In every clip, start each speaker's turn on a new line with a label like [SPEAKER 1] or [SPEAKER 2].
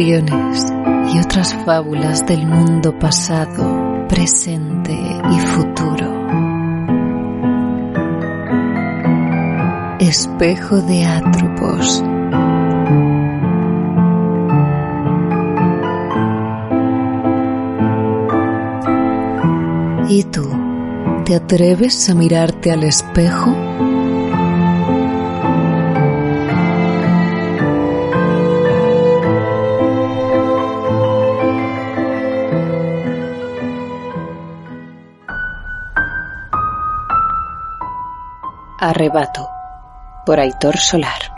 [SPEAKER 1] y otras fábulas del mundo pasado, presente y futuro. Espejo de Atropos. ¿Y tú? ¿Te atreves a mirarte al espejo? Arrebato por Aitor Solar.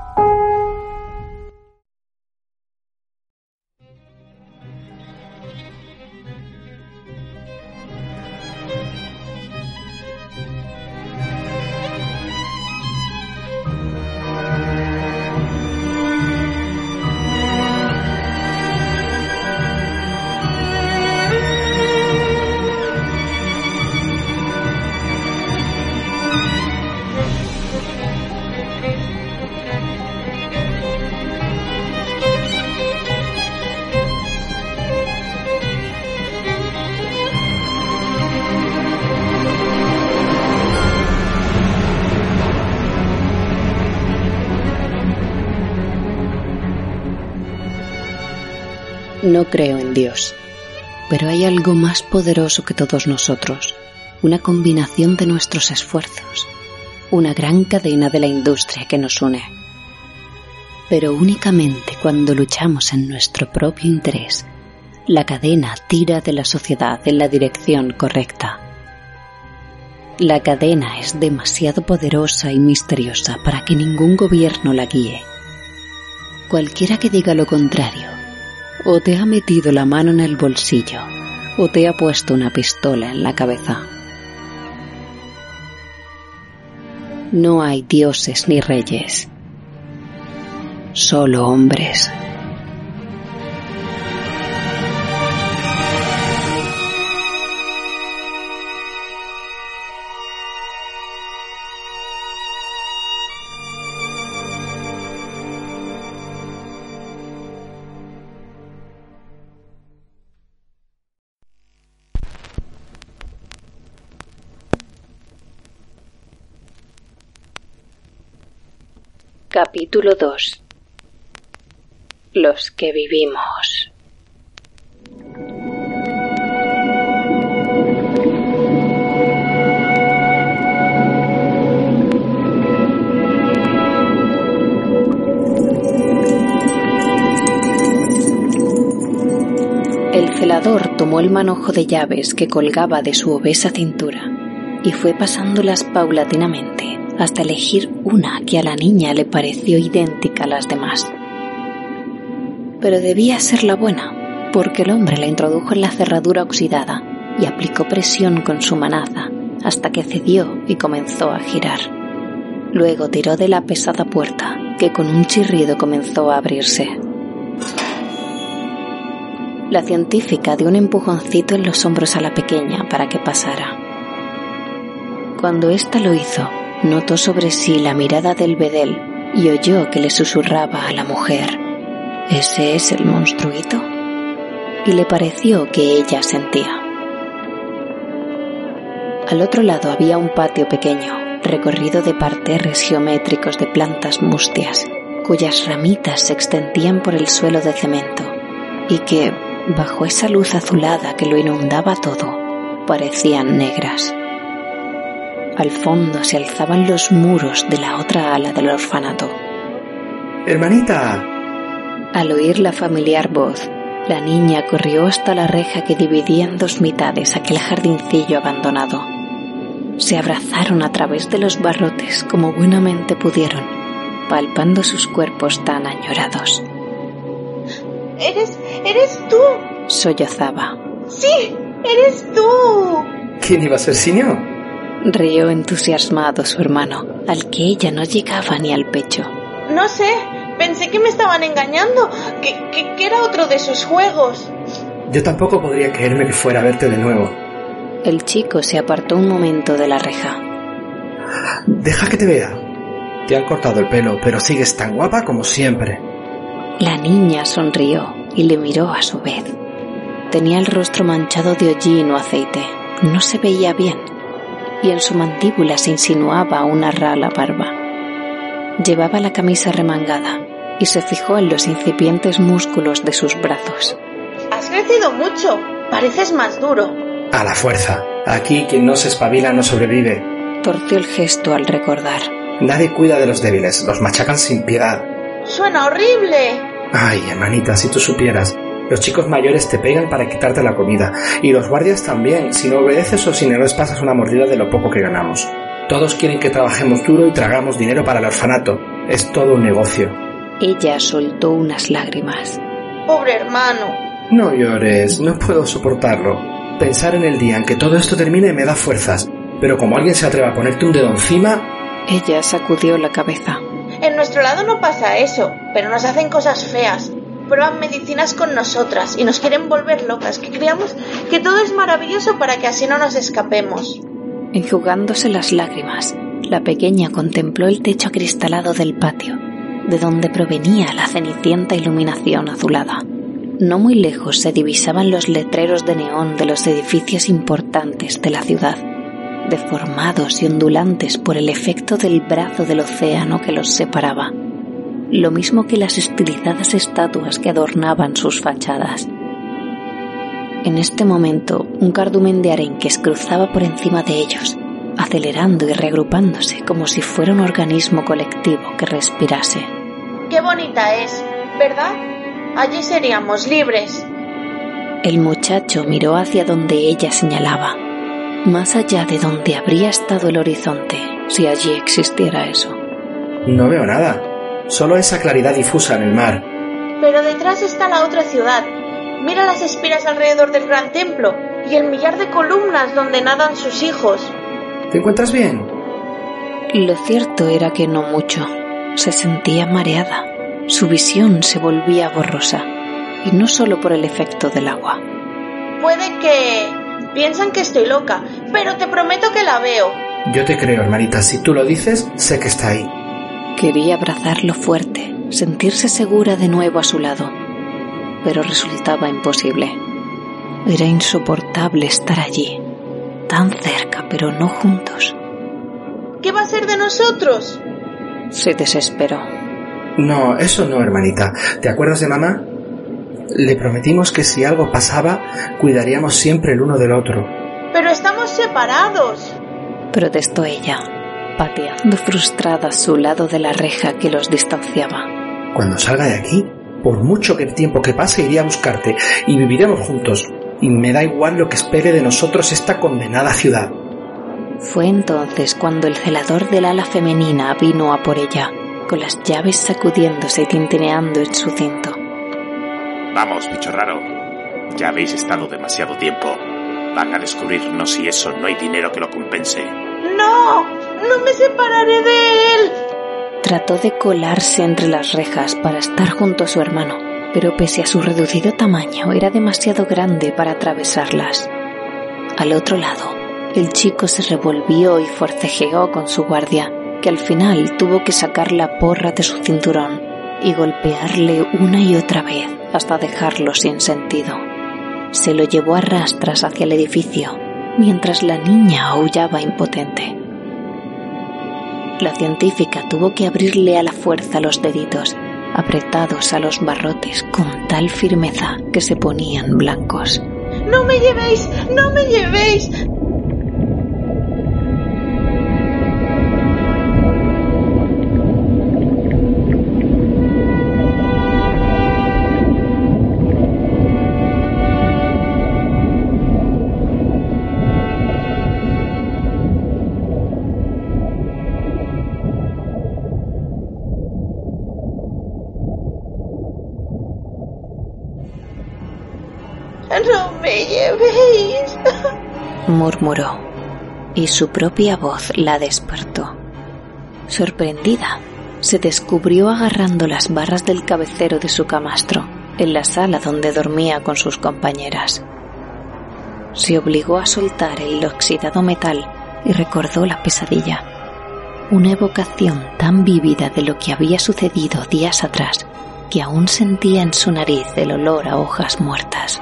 [SPEAKER 1] No creo en Dios, pero hay algo más poderoso que todos nosotros, una combinación de nuestros esfuerzos, una gran cadena de la industria que nos une. Pero únicamente cuando luchamos en nuestro propio interés, la cadena tira de la sociedad en la dirección correcta. La cadena es demasiado poderosa y misteriosa para que ningún gobierno la guíe. Cualquiera que diga lo contrario o te ha metido la mano en el bolsillo o te ha puesto una pistola en la cabeza. No hay dioses ni reyes, solo hombres. Capítulo 2 Los que vivimos. El celador tomó el manojo de llaves que colgaba de su obesa cintura y fue pasándolas paulatinamente hasta elegir una que a la niña le pareció idéntica a las demás. Pero debía ser la buena, porque el hombre la introdujo en la cerradura oxidada y aplicó presión con su manaza hasta que cedió y comenzó a girar. Luego tiró de la pesada puerta, que con un chirrido comenzó a abrirse. La científica dio un empujoncito en los hombros a la pequeña para que pasara. Cuando ésta lo hizo, notó sobre sí la mirada del bedel y oyó que le susurraba a la mujer, ¿ese es el monstruito? Y le pareció que ella sentía. Al otro lado había un patio pequeño, recorrido de parterres geométricos de plantas mustias, cuyas ramitas se extendían por el suelo de cemento, y que, bajo esa luz azulada que lo inundaba todo, parecían negras. Al fondo se alzaban los muros de la otra ala del orfanato.
[SPEAKER 2] ¡Hermanita!
[SPEAKER 1] Al oír la familiar voz, la niña corrió hasta la reja que dividía en dos mitades aquel jardincillo abandonado. Se abrazaron a través de los barrotes como buenamente pudieron, palpando sus cuerpos tan añorados.
[SPEAKER 3] ¡Eres, eres tú!
[SPEAKER 1] Sollozaba.
[SPEAKER 3] ¡Sí! ¡Eres tú!
[SPEAKER 2] ¿Quién iba a ser Sinio?
[SPEAKER 1] Rió entusiasmado su hermano, al que ella no llegaba ni al pecho.
[SPEAKER 3] No sé, pensé que me estaban engañando, que, que, era otro de esos juegos.
[SPEAKER 2] Yo tampoco podría creerme que fuera a verte de nuevo.
[SPEAKER 1] El chico se apartó un momento de la reja.
[SPEAKER 2] Deja que te vea. Te han cortado el pelo, pero sigues tan guapa como siempre.
[SPEAKER 1] La niña sonrió y le miró a su vez. Tenía el rostro manchado de hollín o aceite. No se veía bien y en su mandíbula se insinuaba una rala barba. Llevaba la camisa remangada y se fijó en los incipientes músculos de sus brazos.
[SPEAKER 3] Has crecido mucho. Pareces más duro.
[SPEAKER 2] A la fuerza. Aquí quien no se espabila no sobrevive.
[SPEAKER 1] Torció el gesto al recordar.
[SPEAKER 2] Nadie cuida de los débiles, los machacan sin piedad.
[SPEAKER 3] Suena horrible.
[SPEAKER 2] Ay, hermanita, si tú supieras. Los chicos mayores te pegan para quitarte la comida. Y los guardias también, si no obedeces o si no les pasas una mordida de lo poco que ganamos. Todos quieren que trabajemos duro y tragamos dinero para el orfanato. Es todo un negocio.
[SPEAKER 1] Ella soltó unas lágrimas.
[SPEAKER 3] Pobre hermano.
[SPEAKER 2] No llores, no puedo soportarlo. Pensar en el día en que todo esto termine me da fuerzas. Pero como alguien se atreva a ponerte un dedo encima...
[SPEAKER 1] Ella sacudió la cabeza.
[SPEAKER 3] En nuestro lado no pasa eso, pero nos hacen cosas feas. Prueban medicinas con nosotras y nos quieren volver locas, que creamos que todo es maravilloso para que así no nos escapemos.
[SPEAKER 1] Enjugándose las lágrimas, la pequeña contempló el techo acristalado del patio de donde provenía la cenicienta iluminación azulada. No muy lejos se divisaban los letreros de neón de los edificios importantes de la ciudad, deformados y ondulantes por el efecto del brazo del océano que los separaba, lo mismo que las estilizadas estatuas que adornaban sus fachadas. En este momento, un cardumen de arenques cruzaba por encima de ellos, acelerando y reagrupándose como si fuera un organismo colectivo que respirase.
[SPEAKER 3] Qué bonita es, ¿verdad? Allí seríamos libres.
[SPEAKER 1] El muchacho miró hacia donde ella señalaba, más allá de donde habría estado el horizonte, si allí existiera eso.
[SPEAKER 2] No veo nada, solo esa claridad difusa en el mar.
[SPEAKER 3] Pero detrás está la otra ciudad. Mira las espiras alrededor del gran templo y el millar de columnas donde nadan sus hijos.
[SPEAKER 2] ¿Te encuentras bien?
[SPEAKER 1] Lo cierto era que no mucho. Se sentía mareada. Su visión se volvía borrosa. Y no solo por el efecto del agua.
[SPEAKER 3] Puede que... Piensan que estoy loca, pero te prometo que la veo.
[SPEAKER 2] Yo te creo, hermanita. Si tú lo dices, sé que está ahí.
[SPEAKER 1] Quería abrazarlo fuerte, sentirse segura de nuevo a su lado. Pero resultaba imposible. Era insoportable estar allí, tan cerca, pero no juntos.
[SPEAKER 3] ¿Qué va a ser de nosotros?
[SPEAKER 1] Se desesperó.
[SPEAKER 2] No, eso no, hermanita. ¿Te acuerdas de mamá? Le prometimos que si algo pasaba, cuidaríamos siempre el uno del otro.
[SPEAKER 3] Pero estamos separados.
[SPEAKER 1] Protestó ella, pateando frustrada su lado de la reja que los distanciaba.
[SPEAKER 2] Cuando salga de aquí, por mucho que el tiempo que pase, iré a buscarte y viviremos juntos. Y me da igual lo que espere de nosotros esta condenada ciudad.
[SPEAKER 1] Fue entonces cuando el celador del ala femenina vino a por ella, con las llaves sacudiéndose y tintineando en su cinto.
[SPEAKER 4] Vamos, bicho raro. Ya habéis estado demasiado tiempo. Van a descubrirnos si eso no hay dinero que lo compense.
[SPEAKER 3] No, no me separaré de él.
[SPEAKER 1] Trató de colarse entre las rejas para estar junto a su hermano, pero pese a su reducido tamaño era demasiado grande para atravesarlas. Al otro lado, el chico se revolvió y forcejeó con su guardia, que al final tuvo que sacar la porra de su cinturón y golpearle una y otra vez hasta dejarlo sin sentido. Se lo llevó a rastras hacia el edificio, mientras la niña aullaba impotente. La científica tuvo que abrirle a la fuerza los deditos, apretados a los barrotes con tal firmeza que se ponían blancos.
[SPEAKER 3] No me llevéis, no me llevéis. No me llevéis.
[SPEAKER 1] murmuró, y su propia voz la despertó. Sorprendida, se descubrió agarrando las barras del cabecero de su camastro en la sala donde dormía con sus compañeras. Se obligó a soltar el oxidado metal y recordó la pesadilla, una evocación tan vívida de lo que había sucedido días atrás que aún sentía en su nariz el olor a hojas muertas.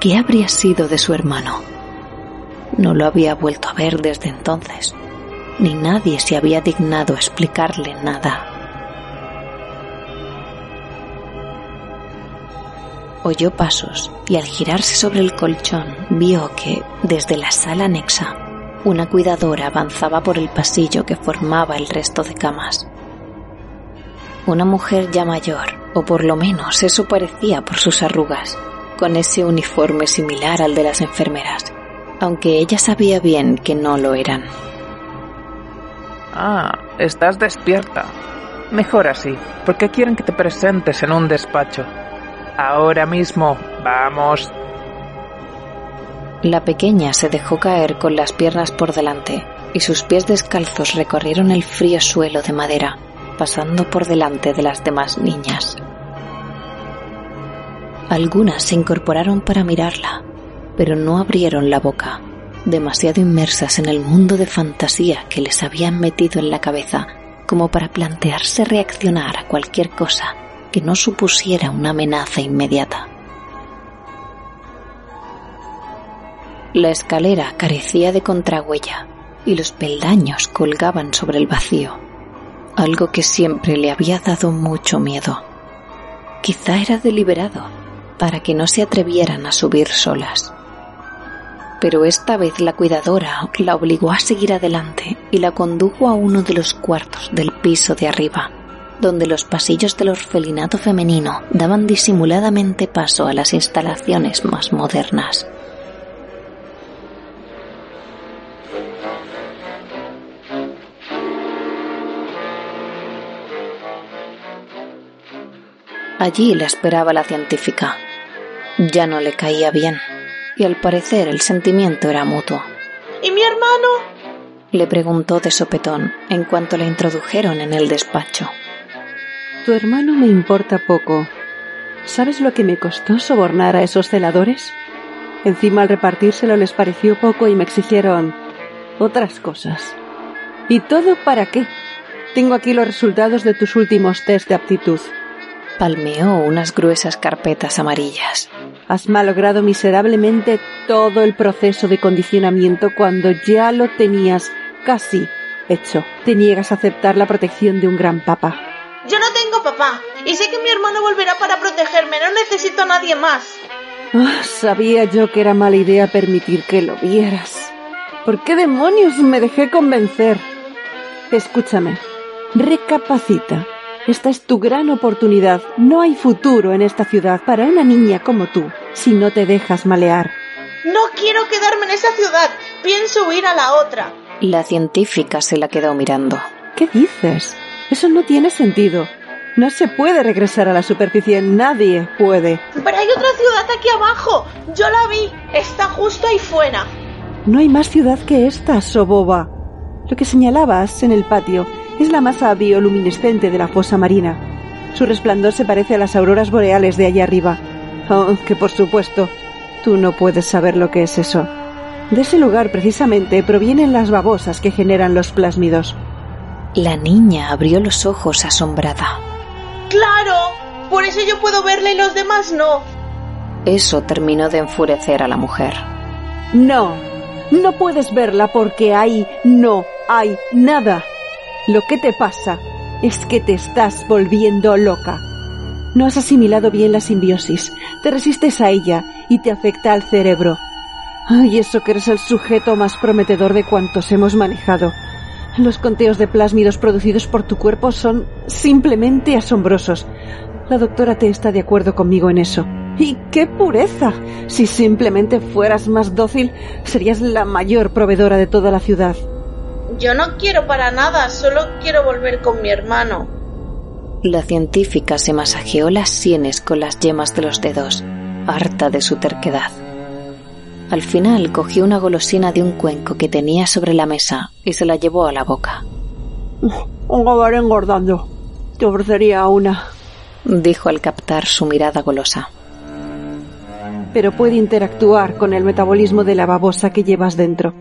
[SPEAKER 1] ¿Qué habría sido de su hermano? No lo había vuelto a ver desde entonces, ni nadie se había dignado explicarle nada. Oyó pasos y al girarse sobre el colchón vio que, desde la sala anexa, una cuidadora avanzaba por el pasillo que formaba el resto de camas. Una mujer ya mayor, o por lo menos eso parecía por sus arrugas, con ese uniforme similar al de las enfermeras, aunque ella sabía bien que no lo eran.
[SPEAKER 5] Ah, estás despierta. Mejor así, porque quieren que te presentes en un despacho. Ahora mismo, vamos.
[SPEAKER 1] La pequeña se dejó caer con las piernas por delante y sus pies descalzos recorrieron el frío suelo de madera, pasando por delante de las demás niñas. Algunas se incorporaron para mirarla, pero no abrieron la boca, demasiado inmersas en el mundo de fantasía que les habían metido en la cabeza como para plantearse reaccionar a cualquier cosa que no supusiera una amenaza inmediata. La escalera carecía de contrahuella y los peldaños colgaban sobre el vacío, algo que siempre le había dado mucho miedo. Quizá era deliberado para que no se atrevieran a subir solas. Pero esta vez la cuidadora la obligó a seguir adelante y la condujo a uno de los cuartos del piso de arriba, donde los pasillos del orfelinato femenino daban disimuladamente paso a las instalaciones más modernas. Allí la esperaba la científica. Ya no le caía bien, y al parecer el sentimiento era mutuo.
[SPEAKER 3] ¿Y mi hermano?
[SPEAKER 1] Le preguntó de sopetón en cuanto le introdujeron en el despacho.
[SPEAKER 6] Tu hermano me importa poco. ¿Sabes lo que me costó sobornar a esos celadores? Encima al repartírselo les pareció poco y me exigieron otras cosas. ¿Y todo para qué? Tengo aquí los resultados de tus últimos test de aptitud.
[SPEAKER 1] Palmeó unas gruesas carpetas amarillas.
[SPEAKER 6] Has malogrado miserablemente todo el proceso de condicionamiento cuando ya lo tenías casi hecho. Te niegas a aceptar la protección de un gran papa.
[SPEAKER 3] Yo no tengo papá y sé que mi hermano volverá para protegerme. No necesito a nadie más.
[SPEAKER 6] Ah, sabía yo que era mala idea permitir que lo vieras. ¿Por qué demonios me dejé convencer? Escúchame, recapacita. Esta es tu gran oportunidad. No hay futuro en esta ciudad para una niña como tú si no te dejas malear.
[SPEAKER 3] No quiero quedarme en esa ciudad. Pienso huir a la otra.
[SPEAKER 1] La científica se la quedó mirando.
[SPEAKER 6] ¿Qué dices? Eso no tiene sentido. No se puede regresar a la superficie. Nadie puede.
[SPEAKER 3] Pero hay otra ciudad aquí abajo. Yo la vi. Está justo ahí fuera.
[SPEAKER 6] No hay más ciudad que esta, Soboba. Lo que señalabas en el patio es la masa bioluminescente de la fosa marina. Su resplandor se parece a las auroras boreales de allá arriba. Aunque, por supuesto, tú no puedes saber lo que es eso. De ese lugar, precisamente, provienen las babosas que generan los plásmidos.
[SPEAKER 1] La niña abrió los ojos asombrada.
[SPEAKER 3] ¡Claro! Por eso yo puedo verla y los demás no.
[SPEAKER 1] Eso terminó de enfurecer a la mujer.
[SPEAKER 6] No, no puedes verla porque ahí no hay nada. Lo que te pasa es que te estás volviendo loca. No has asimilado bien la simbiosis, te resistes a ella y te afecta al cerebro. Ay, eso que eres el sujeto más prometedor de cuantos hemos manejado. Los conteos de plásmidos producidos por tu cuerpo son simplemente asombrosos. La doctora T está de acuerdo conmigo en eso. ¡Y qué pureza! Si simplemente fueras más dócil, serías la mayor proveedora de toda la ciudad.
[SPEAKER 3] Yo no quiero para nada, solo quiero volver con mi hermano.
[SPEAKER 1] La científica se masajeó las sienes con las yemas de los dedos, harta de su terquedad. Al final cogió una golosina de un cuenco que tenía sobre la mesa y se la llevó a la boca.
[SPEAKER 6] Acabaré engordando. Te ofrecería una.
[SPEAKER 1] Dijo al captar su mirada golosa.
[SPEAKER 6] Pero puede interactuar con el metabolismo de la babosa que llevas dentro.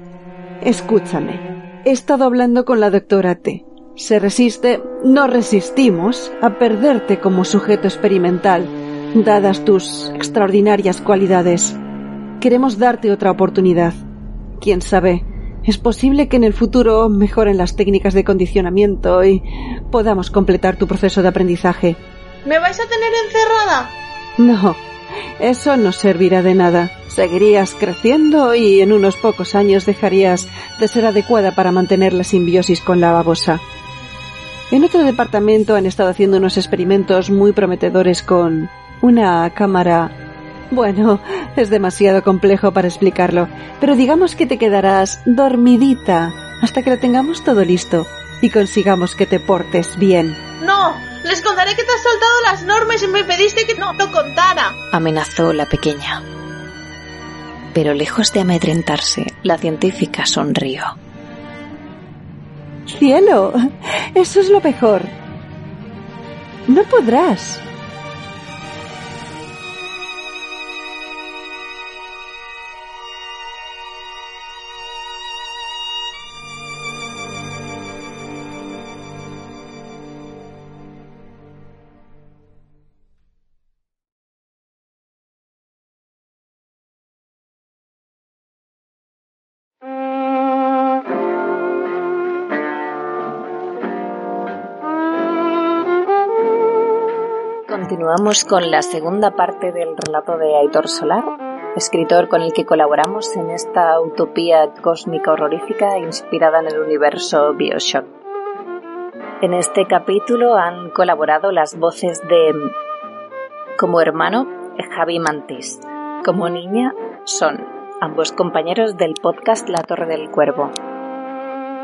[SPEAKER 6] Escúchame. He estado hablando con la doctora T. se resiste, no resistimos a perderte como sujeto experimental, dadas tus extraordinarias cualidades. Queremos darte otra oportunidad. Quién sabe, es posible que en el futuro mejoren las técnicas de condicionamiento y podamos completar tu proceso de aprendizaje.
[SPEAKER 3] ¿Me vais a tener encerrada?
[SPEAKER 6] No, eso no servirá de nada. Seguirías creciendo y en unos pocos años dejarías de ser adecuada para mantener la simbiosis con la babosa. En otro departamento han estado haciendo unos experimentos muy prometedores con una cámara... Bueno, es demasiado complejo para explicarlo, pero digamos que te quedarás dormidita hasta que lo tengamos todo listo y consigamos que te portes bien.
[SPEAKER 3] No, les contaré que te has saltado las normas y me pediste que no lo contara.
[SPEAKER 1] Amenazó la pequeña. Pero lejos de amedrentarse, la científica sonrió.
[SPEAKER 6] Cielo, eso es lo mejor. No podrás.
[SPEAKER 1] Continuamos con la segunda parte del relato de Aitor Solar, escritor con el que colaboramos en esta utopía cósmica horrorífica inspirada en el universo Bioshock. En este capítulo han colaborado las voces de como hermano Javi Mantis, como niña Son, ambos compañeros del podcast La Torre del Cuervo.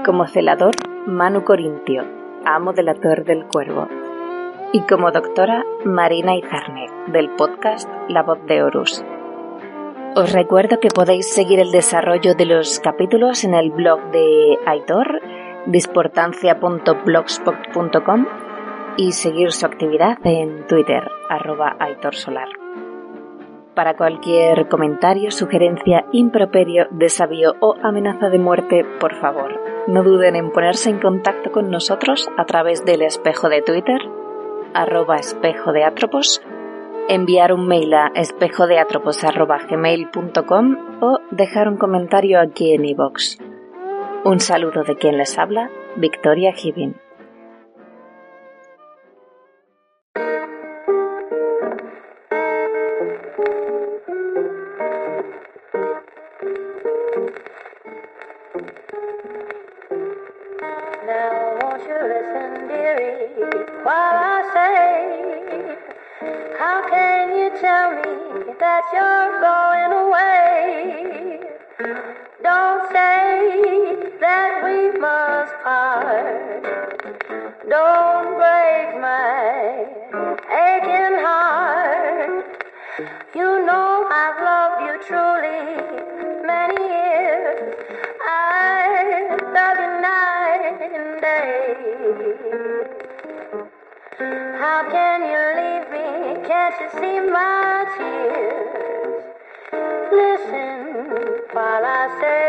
[SPEAKER 1] Como celador Manu Corintio, amo de la Torre del Cuervo y como doctora Marina Izarne, del podcast La Voz de Horus. Os recuerdo que podéis seguir el desarrollo de los capítulos en el blog de Aitor, disportancia.blogspot.com y seguir su actividad en Twitter, arroba Aitor Solar. Para cualquier comentario, sugerencia, improperio, desafío o amenaza de muerte, por favor, no duden en ponerse en contacto con nosotros a través del espejo de Twitter arroba espejo de atropos, enviar un mail a espejodeatropos arroba gmail.com o dejar un comentario aquí en iVoox. Un saludo de quien les habla, Victoria
[SPEAKER 7] say, how can you tell me that you're going away? Don't say that we must part. Don't break my aching heart. You know I've loved you truly many years. I love you night and day. How can you leave? Can't you see my tears? Listen while I say.